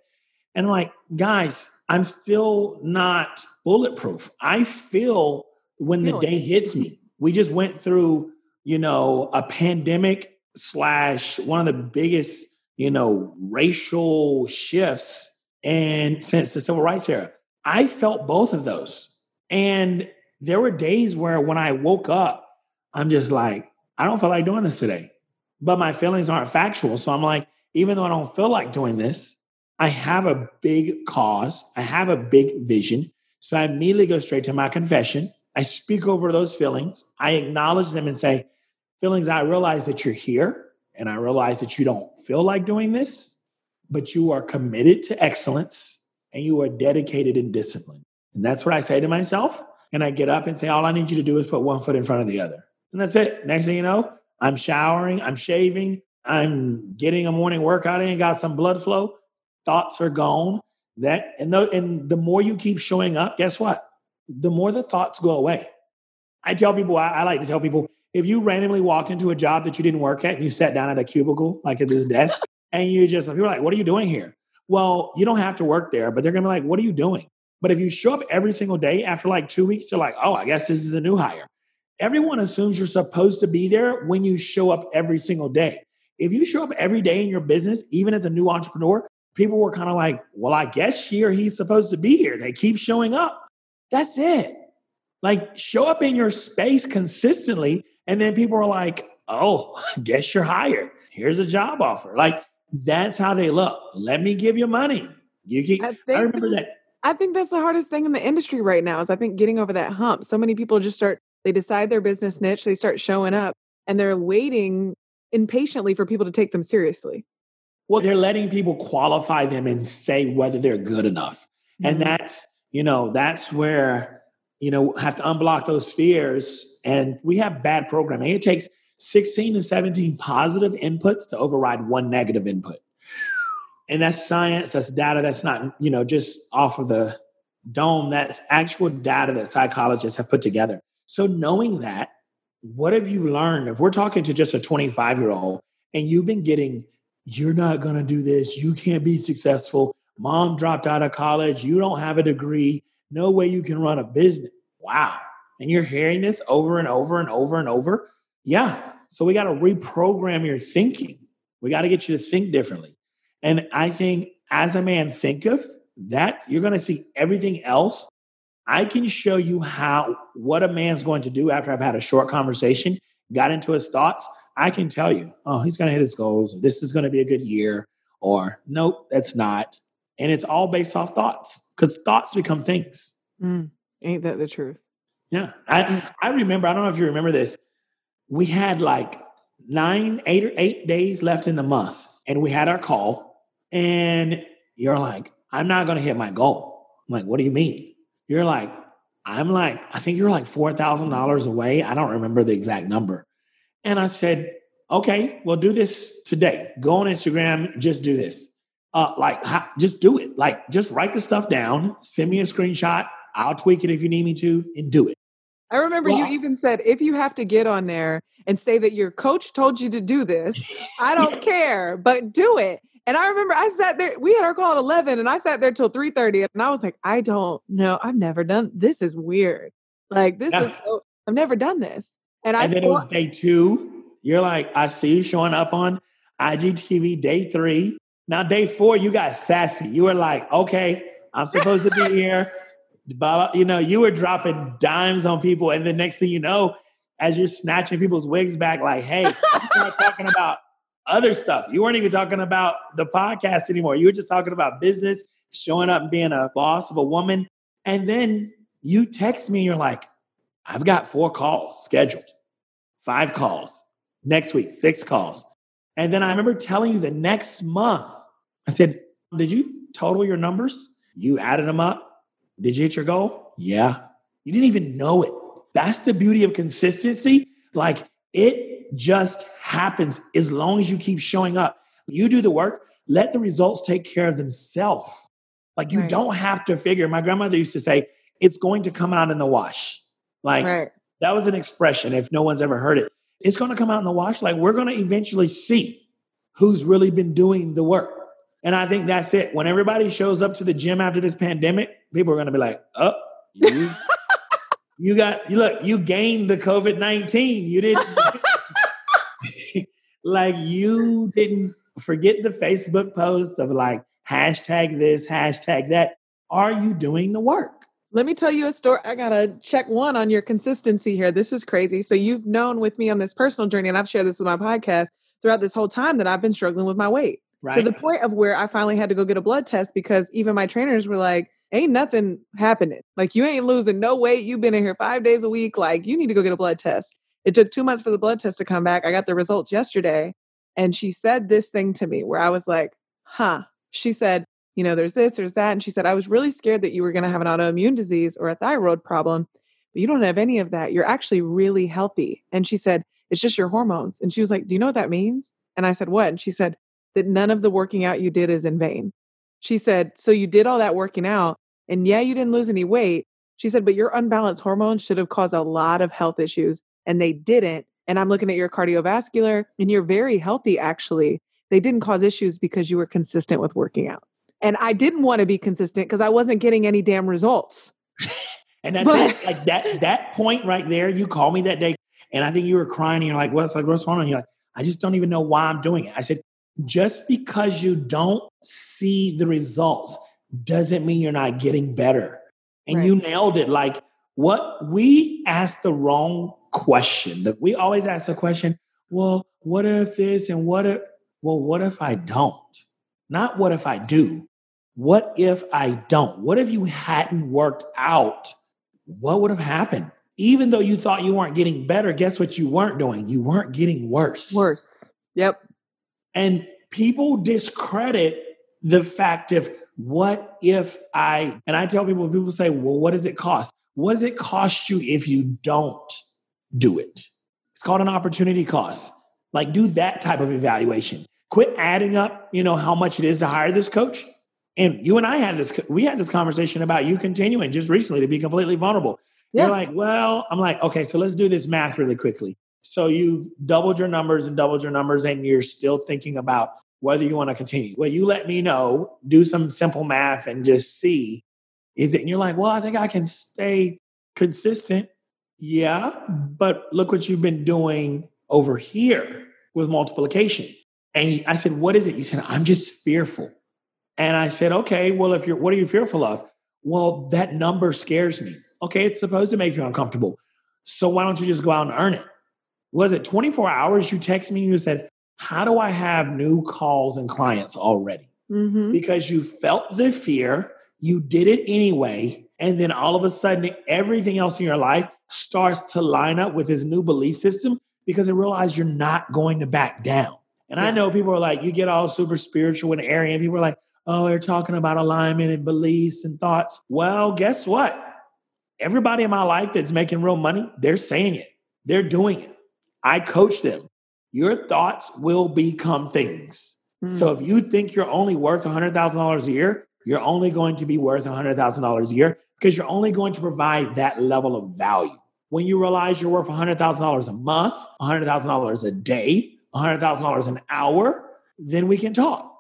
And I'm like, guys, I'm still not bulletproof. I feel when the day hits me. We just went through, you know, a pandemic slash one of the biggest, you know, racial shifts and since the civil rights era. I felt both of those. And there were days where when I woke up, I'm just like, I don't feel like doing this today. But my feelings aren't factual. So I'm like, even though I don't feel like doing this, I have a big cause, I have a big vision. So I immediately go straight to my confession. I speak over those feelings. I acknowledge them and say, Feelings, I realize that you're here and I realize that you don't feel like doing this, but you are committed to excellence and you are dedicated and disciplined. And that's what I say to myself. And I get up and say, all I need you to do is put one foot in front of the other. And that's it. Next thing you know, I'm showering, I'm shaving, I'm getting a morning workout in, got some blood flow. Thoughts are gone. That and the, and the more you keep showing up, guess what? The more the thoughts go away. I tell people, I, I like to tell people, if you randomly walked into a job that you didn't work at and you sat down at a cubicle, like at this desk, *laughs* and you just, people are like, what are you doing here? Well, you don't have to work there, but they're gonna be like, what are you doing? But if you show up every single day after like two weeks, they're like, oh, I guess this is a new hire. Everyone assumes you're supposed to be there when you show up every single day. If you show up every day in your business, even as a new entrepreneur, people were kind of like, well, I guess she or he's supposed to be here. They keep showing up. That's it. Like, show up in your space consistently. And then people are like, oh, I *laughs* guess you're hired. Here's a job offer. Like, that's how they look. Let me give you money. You keep, I, I remember that I think that's the hardest thing in the industry right now is I think getting over that hump. So many people just start, they decide their business niche, they start showing up and they're waiting impatiently for people to take them seriously. Well, they're letting people qualify them and say whether they're good enough. Mm-hmm. And that's, you know, that's where, you know, have to unblock those fears. And we have bad programming. It takes 16 to 17 positive inputs to override one negative input and that's science that's data that's not you know just off of the dome that's actual data that psychologists have put together so knowing that what have you learned? If we're talking to just a 25 year old and you've been getting you're not going to do this. You can't be successful. Mom dropped out of college. You don't have a degree. No way you can run a business. Wow. And you're hearing this over and over and over and over? Yeah. So we got to reprogram your thinking. We got to get you to think differently. And I think as a man thinketh, that you're going to see everything else. I can show you how what a man's going to do after I've had a short conversation, got into his thoughts. I can tell you, oh, he's going to hit his goals. This is going to be a good year. Or nope, that's not. And it's all based off thoughts because thoughts become things. Mm, ain't that the truth? Yeah. I, mm. I remember, I don't know if you remember this. We had like nine, eight or eight days left in the month, and we had our call and you're like, I'm not going to hit my goal. I'm like, what do you mean? You're like, I'm like, I think you're like $4,000 away. I don't remember the exact number. And I said, okay, well, do this today. Go on Instagram, just do this. Uh, like, just do it. Like, just write the stuff down, send me a screenshot. I'll tweak it if you need me to, and do it. I remember well, you even said if you have to get on there and say that your coach told you to do this, *laughs* I don't care, but do it. And I remember I sat there, we had our call at 11 and I sat there till 3:30 and I was like, I don't know. I've never done this is weird. Like this is so I've never done this. And, and I then thought, it was day 2. You're like, I see you showing up on IGTV day 3. Now day 4 you got sassy. You were like, "Okay, I'm supposed to be *laughs* here." you know, you were dropping dimes on people and the next thing you know, as you're snatching people's wigs back like, "Hey, I'm talking about other stuff. You weren't even talking about the podcast anymore. You were just talking about business, showing up and being a boss of a woman. And then you text me, and you're like, I've got four calls scheduled, five calls next week, six calls. And then I remember telling you the next month, I said, Did you total your numbers? You added them up? Did you hit your goal? Yeah. You didn't even know it. That's the beauty of consistency. Like it just happens as long as you keep showing up. You do the work, let the results take care of themselves. Like you right. don't have to figure. My grandmother used to say, it's going to come out in the wash. Like right. that was an expression if no one's ever heard it. It's going to come out in the wash. Like we're going to eventually see who's really been doing the work. And I think that's it. When everybody shows up to the gym after this pandemic, people are going to be like, oh, you, *laughs* you got, you look, you gained the COVID 19. You didn't. *laughs* like you didn't forget the Facebook post of like hashtag this, hashtag that. Are you doing the work? Let me tell you a story. I got to check one on your consistency here. This is crazy. So, you've known with me on this personal journey, and I've shared this with my podcast throughout this whole time that I've been struggling with my weight. Right. To the point of where I finally had to go get a blood test because even my trainers were like, ain't nothing happening. Like, you ain't losing no weight. You've been in here five days a week. Like, you need to go get a blood test. It took two months for the blood test to come back. I got the results yesterday. And she said this thing to me where I was like, huh. She said, you know, there's this, there's that. And she said, I was really scared that you were going to have an autoimmune disease or a thyroid problem, but you don't have any of that. You're actually really healthy. And she said, it's just your hormones. And she was like, do you know what that means? And I said, what? And she said, that none of the working out you did is in vain. She said, so you did all that working out and yeah, you didn't lose any weight. She said, but your unbalanced hormones should have caused a lot of health issues and they didn't. And I'm looking at your cardiovascular, and you're very healthy, actually. They didn't cause issues because you were consistent with working out. And I didn't want to be consistent because I wasn't getting any damn results. *laughs* and that's but, it. Like that, that point right there, you called me that day, and I think you were crying, and you're like, What's like, what's going on? You're like, I just don't even know why I'm doing it. I said, just because you don't see the results doesn't mean you're not getting better. And right. you nailed it. Like what we asked the wrong question. That we always ask the question, well, what if this and what if well, what if I don't? Not what if I do. What if I don't? What if you hadn't worked out? What would have happened? Even though you thought you weren't getting better, guess what you weren't doing? You weren't getting worse. Worse. Yep. And people discredit the fact of what if I, and I tell people, people say, well, what does it cost? What does it cost you if you don't do it? It's called an opportunity cost. Like, do that type of evaluation. Quit adding up, you know, how much it is to hire this coach. And you and I had this, we had this conversation about you continuing just recently to be completely vulnerable. Yeah. You're like, well, I'm like, okay, so let's do this math really quickly. So you've doubled your numbers and doubled your numbers, and you're still thinking about whether you want to continue. Well, you let me know, do some simple math and just see is it, and you're like, well, I think I can stay consistent. Yeah, but look what you've been doing over here with multiplication. And I said, what is it? You said, I'm just fearful. And I said, okay, well, if you're, what are you fearful of? Well, that number scares me. Okay, it's supposed to make you uncomfortable. So why don't you just go out and earn it? Was it 24 hours you text me? You said, how do I have new calls and clients already? Mm-hmm. Because you felt the fear, you did it anyway, and then all of a sudden, everything else in your life starts to line up with his new belief system because it realized you're not going to back down. And yeah. I know people are like, you get all super spiritual and airy, and people are like, oh, they're talking about alignment and beliefs and thoughts. Well, guess what? Everybody in my life that's making real money, they're saying it, they're doing it. I coach them your thoughts will become things. Mm. So if you think you're only worth $100,000 a year, you're only going to be worth $100,000 a year because you're only going to provide that level of value. when you realize you're worth $100,000 a month, $100,000 a day, $100,000 an hour, then we can talk.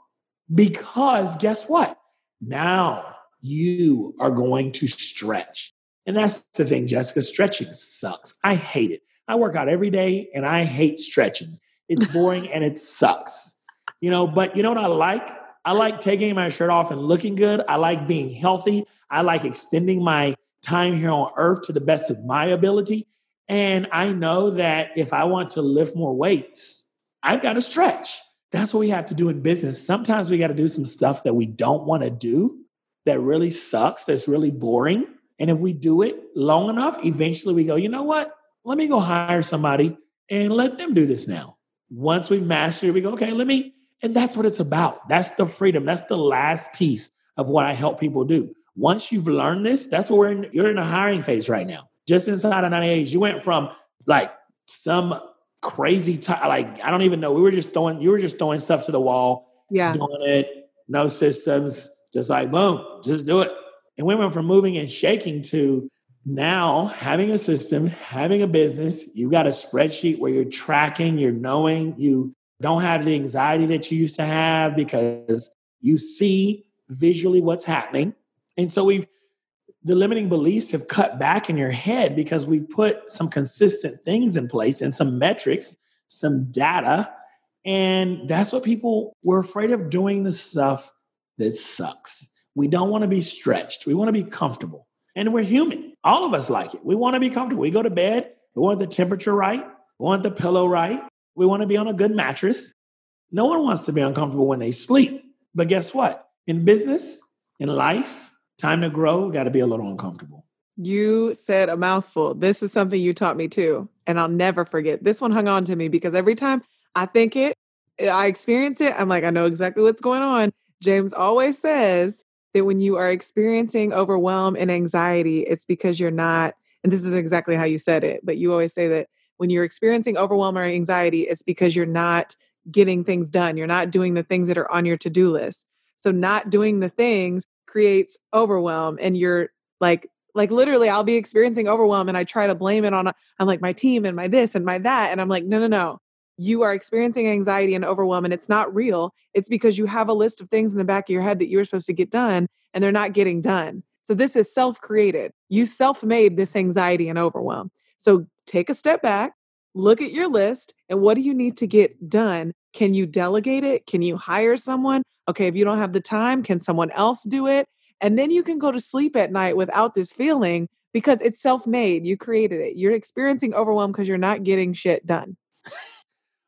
Because guess what? Now you are going to stretch. And that's the thing, Jessica. Stretching sucks. I hate it. I work out every day and I hate stretching. It's boring and it sucks. You know, but you know what I like? I like taking my shirt off and looking good. I like being healthy. I like extending my time here on earth to the best of my ability. And I know that if I want to lift more weights, I've got to stretch. That's what we have to do in business. Sometimes we got to do some stuff that we don't want to do that really sucks, that's really boring. And if we do it long enough, eventually we go, you know what? Let me go hire somebody and let them do this now. Once we master it, we go, okay, let me, and that's what it's about. That's the freedom. That's the last piece of what I help people do. Once you've learned this, that's what we're in, you're in a hiring phase right now. Just inside of 98, you went from like some crazy like I don't even know. We were just throwing, you were just throwing stuff to the wall, yeah, doing it, no systems, just like boom, just do it. And we went from moving and shaking to now having a system, having a business. You got a spreadsheet where you're tracking, you're knowing, you don't have the anxiety that you used to have because you see visually what's happening. And so we've the limiting beliefs have cut back in your head because we put some consistent things in place and some metrics, some data. And that's what people were afraid of doing the stuff that sucks. We don't want to be stretched. We want to be comfortable. And we're human. All of us like it. We want to be comfortable. We go to bed, we want the temperature right, we want the pillow right, we want to be on a good mattress. No one wants to be uncomfortable when they sleep. But guess what? In business, in life, time to grow, got to be a little uncomfortable. You said a mouthful. This is something you taught me too. And I'll never forget. This one hung on to me because every time I think it, I experience it, I'm like, I know exactly what's going on. James always says that when you are experiencing overwhelm and anxiety, it's because you're not, and this is exactly how you said it, but you always say that when you're experiencing overwhelm or anxiety, it's because you're not getting things done. You're not doing the things that are on your to do list. So, not doing the things creates overwhelm, and you're like, like literally, I'll be experiencing overwhelm and I try to blame it on, I'm like, my team and my this and my that. And I'm like, no, no, no you are experiencing anxiety and overwhelm and it's not real, it's because you have a list of things in the back of your head that you were supposed to get done and they're not getting done. So this is self created. You self made this anxiety and overwhelm. So take a step back, look at your list, and what do you need to get done? Can you delegate it? Can you hire someone? Okay, if you don't have the time, can someone else do it? And then you can go to sleep at night without this feeling because it's self made. You created it. You're experiencing overwhelm because you're not getting shit done.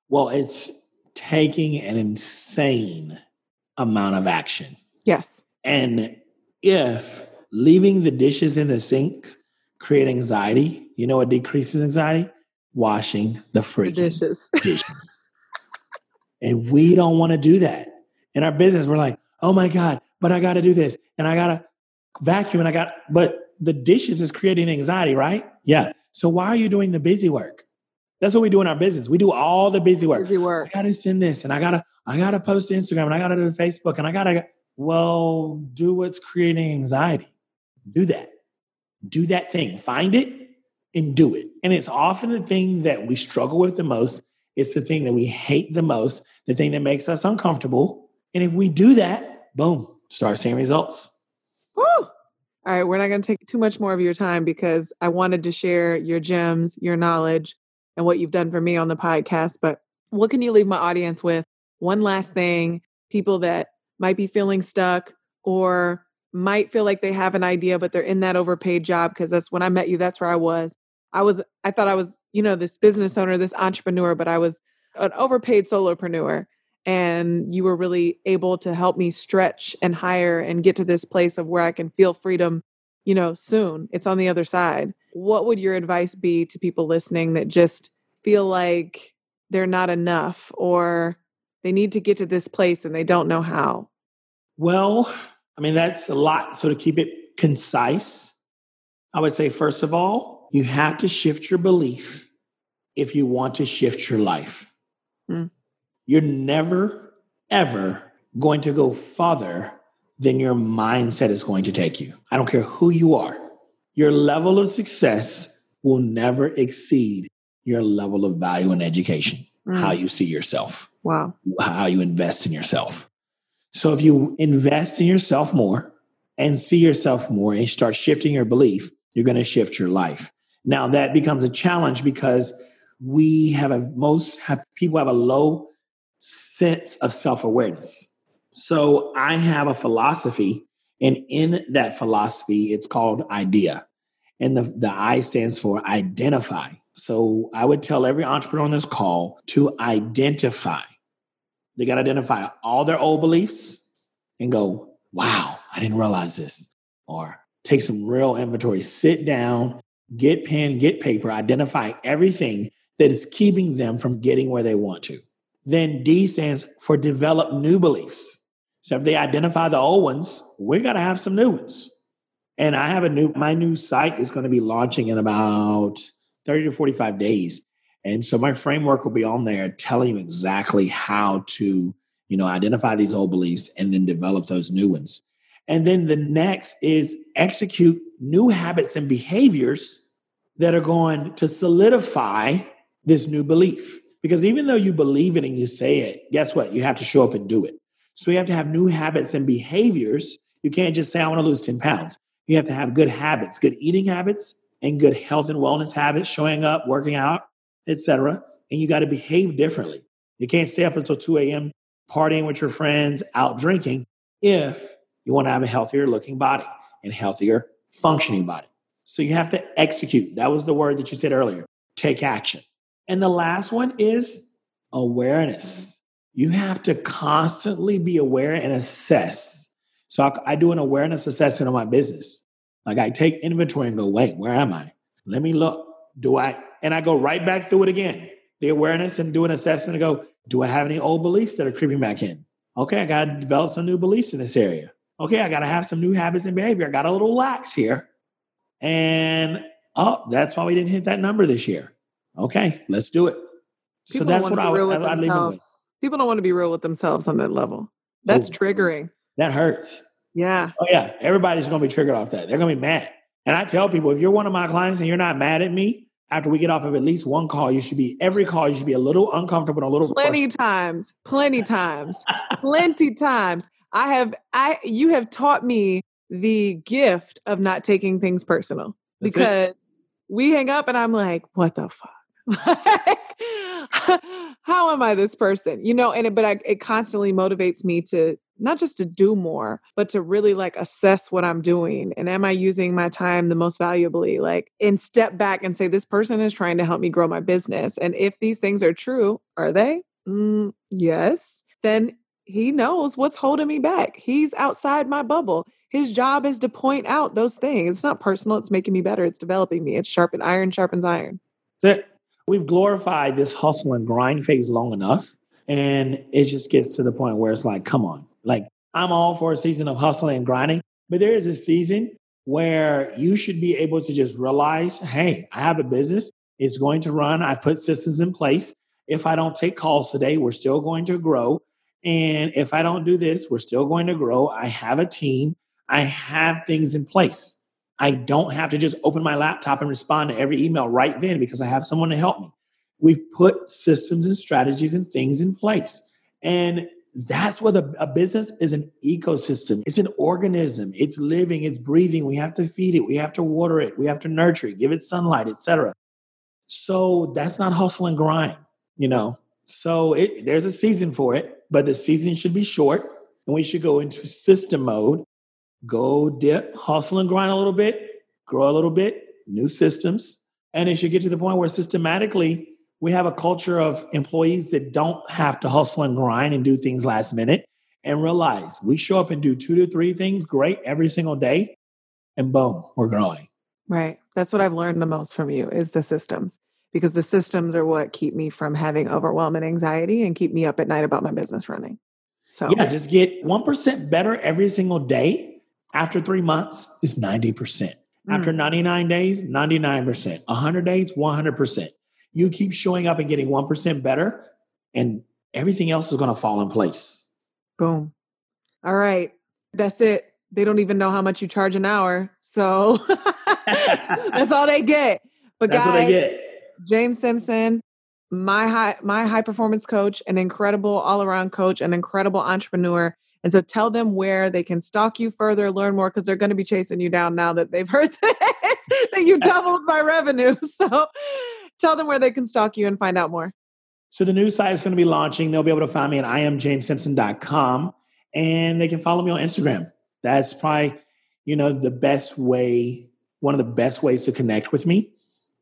Well, it's taking an insane amount of action. Yes. And if leaving the dishes in the sink create anxiety, you know what decreases anxiety? Washing the freaking dishes. *laughs* dishes. and we don't want to do that. In our business, we're like, oh my God, but I got to do this and I got to vacuum and I got, but the dishes is creating anxiety, right? Yeah. So why are you doing the busy work? That's what we do in our business. We do all the busy work. Busy work. I gotta send this and I gotta, I gotta post to Instagram and I gotta do Facebook and I gotta well, do what's creating anxiety. Do that. Do that thing. Find it and do it. And it's often the thing that we struggle with the most. It's the thing that we hate the most, the thing that makes us uncomfortable. And if we do that, boom, start seeing results. Woo! All right, we're not going to take too much more of your time because I wanted to share your gems, your knowledge, and what you've done for me on the podcast. But what can you leave my audience with? One last thing people that might be feeling stuck or might feel like they have an idea, but they're in that overpaid job. Cause that's when I met you, that's where I was. I was, I thought I was, you know, this business owner, this entrepreneur, but I was an overpaid solopreneur. And you were really able to help me stretch and hire and get to this place of where I can feel freedom, you know, soon. It's on the other side what would your advice be to people listening that just feel like they're not enough or they need to get to this place and they don't know how? Well, I mean, that's a lot. So to keep it concise, I would say, first of all, you have to shift your belief if you want to shift your life. Mm. You're never, ever going to go farther than your mindset is going to take you. I don't care who you are your level of success will never exceed your level of value and education, mm. how you see yourself. Wow. How you invest in yourself. So if you invest in yourself more and see yourself more and start shifting your belief, you're going to shift your life. Now that becomes a challenge because we have a most have, people have a low sense of self-awareness. So I have a philosophy and in that philosophy it's called idea. And the, the I stands for identify. So I would tell every entrepreneur on this call to identify. They got to identify all their old beliefs and go, wow, I didn't realize this. Or take some real inventory, sit down, get pen, get paper, identify everything that is keeping them from getting where they want to. Then D stands for develop new beliefs. So if they identify the old ones, we got to have some new ones. And I have a new, my new site is going to be launching in about 30 to 45 days. And so my framework will be on there telling you exactly how to, you know, identify these old beliefs and then develop those new ones. And then the next is execute new habits and behaviors that are going to solidify this new belief. Because even though you believe it and you say it, guess what? You have to show up and do it. So you have to have new habits and behaviors. You can't just say, I want to lose 10 pounds. You have to have good habits, good eating habits, and good health and wellness habits, showing up, working out, etc. And you got to behave differently. You can't stay up until 2 a.m. partying with your friends, out drinking, if you want to have a healthier looking body and healthier functioning body. So you have to execute. That was the word that you said earlier. Take action. And the last one is awareness. You have to constantly be aware and assess. So I, I do an awareness assessment of my business. Like I take inventory and go, wait, where am I? Let me look. Do I? And I go right back through it again. The awareness and do an assessment and go, do I have any old beliefs that are creeping back in? Okay, I got to develop some new beliefs in this area. Okay, I got to have some new habits and behavior. I got a little lax here. And oh, that's why we didn't hit that number this year. Okay, let's do it. People so that's what I would, I, leave with. People don't want to be real with themselves on that level. That's oh, triggering. That hurts. Yeah. Oh yeah. Everybody's gonna be triggered off that. They're gonna be mad. And I tell people, if you're one of my clients and you're not mad at me, after we get off of at least one call, you should be every call, you should be a little uncomfortable and a little plenty times, plenty *laughs* times, plenty times. I have I you have taught me the gift of not taking things personal That's because it. we hang up and I'm like, what the fuck? *laughs* how am I this person? You know, and it, but I, it constantly motivates me to not just to do more, but to really like assess what I'm doing and am I using my time the most valuably? Like, and step back and say, this person is trying to help me grow my business. And if these things are true, are they? Mm, yes. Then he knows what's holding me back. He's outside my bubble. His job is to point out those things. It's not personal. It's making me better. It's developing me. It's sharpen iron sharpens iron. That's it we've glorified this hustle and grind phase long enough. And it just gets to the point where it's like, come on. Like, I'm all for a season of hustling and grinding, but there is a season where you should be able to just realize, hey, I have a business. It's going to run. I've put systems in place. If I don't take calls today, we're still going to grow. And if I don't do this, we're still going to grow. I have a team. I have things in place. I don't have to just open my laptop and respond to every email right then because I have someone to help me. We've put systems and strategies and things in place. And that's what a, a, business is an ecosystem. It's an organism. It's living, it's breathing. We have to feed it, we have to water it, we have to nurture it, give it sunlight, etc. So that's not hustle and grind, you know. So it, there's a season for it, but the season should be short and we should go into system mode go dip, hustle and grind a little bit, grow a little bit, new systems. And it should get to the point where systematically we have a culture of employees that don't have to hustle and grind and do things last minute and realize we show up and do two to three things great every single day and boom, we're growing. Right. That's what I've learned the most from you is the systems because the systems are what keep me from having overwhelming anxiety and keep me up at night about my business running. So, yeah, just get 1% better every single day after three months is 90%. Mm. After 99 days, 99%. 100 days, 100%. You keep showing up and getting 1% better, and everything else is going to fall in place. Boom. All right. That's it. They don't even know how much you charge an hour. So *laughs* that's all they get. But That's guys, what they get. James Simpson, my high my high performance coach, an incredible all around coach, an incredible entrepreneur. And so tell them where they can stalk you further, learn more, because they're going to be chasing you down now that they've *laughs* heard this, that you doubled my revenue. *laughs* So tell them where they can stalk you and find out more. So the new site is going to be launching. They'll be able to find me at iamjamesimpson.com and they can follow me on Instagram. That's probably, you know, the best way, one of the best ways to connect with me.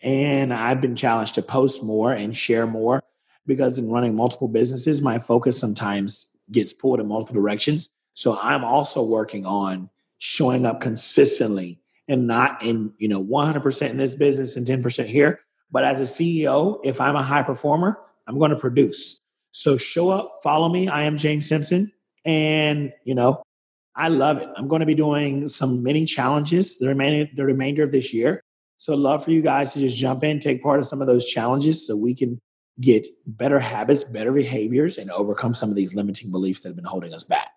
And I've been challenged to post more and share more because in running multiple businesses, my focus sometimes gets pulled in multiple directions. So I'm also working on showing up consistently and not in, you know, 100% in this business and 10% here. But as a CEO, if I'm a high performer, I'm going to produce. So show up, follow me. I am James Simpson. And, you know, I love it. I'm going to be doing some mini challenges the remainder, the remainder of this year. So I'd love for you guys to just jump in, take part of some of those challenges so we can get better habits, better behaviors, and overcome some of these limiting beliefs that have been holding us back.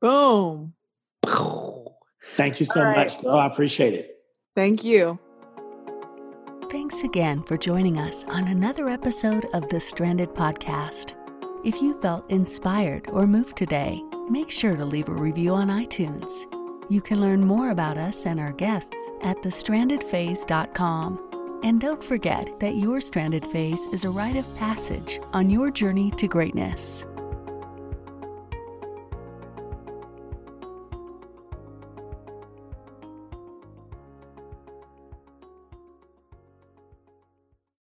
Boom. Thank you so All right. much, bro. I appreciate it. Thank you. Thanks again for joining us on another episode of the Stranded Podcast. If you felt inspired or moved today, make sure to leave a review on iTunes. You can learn more about us and our guests at thestrandedphase.com. And don't forget that your stranded phase is a rite of passage on your journey to greatness.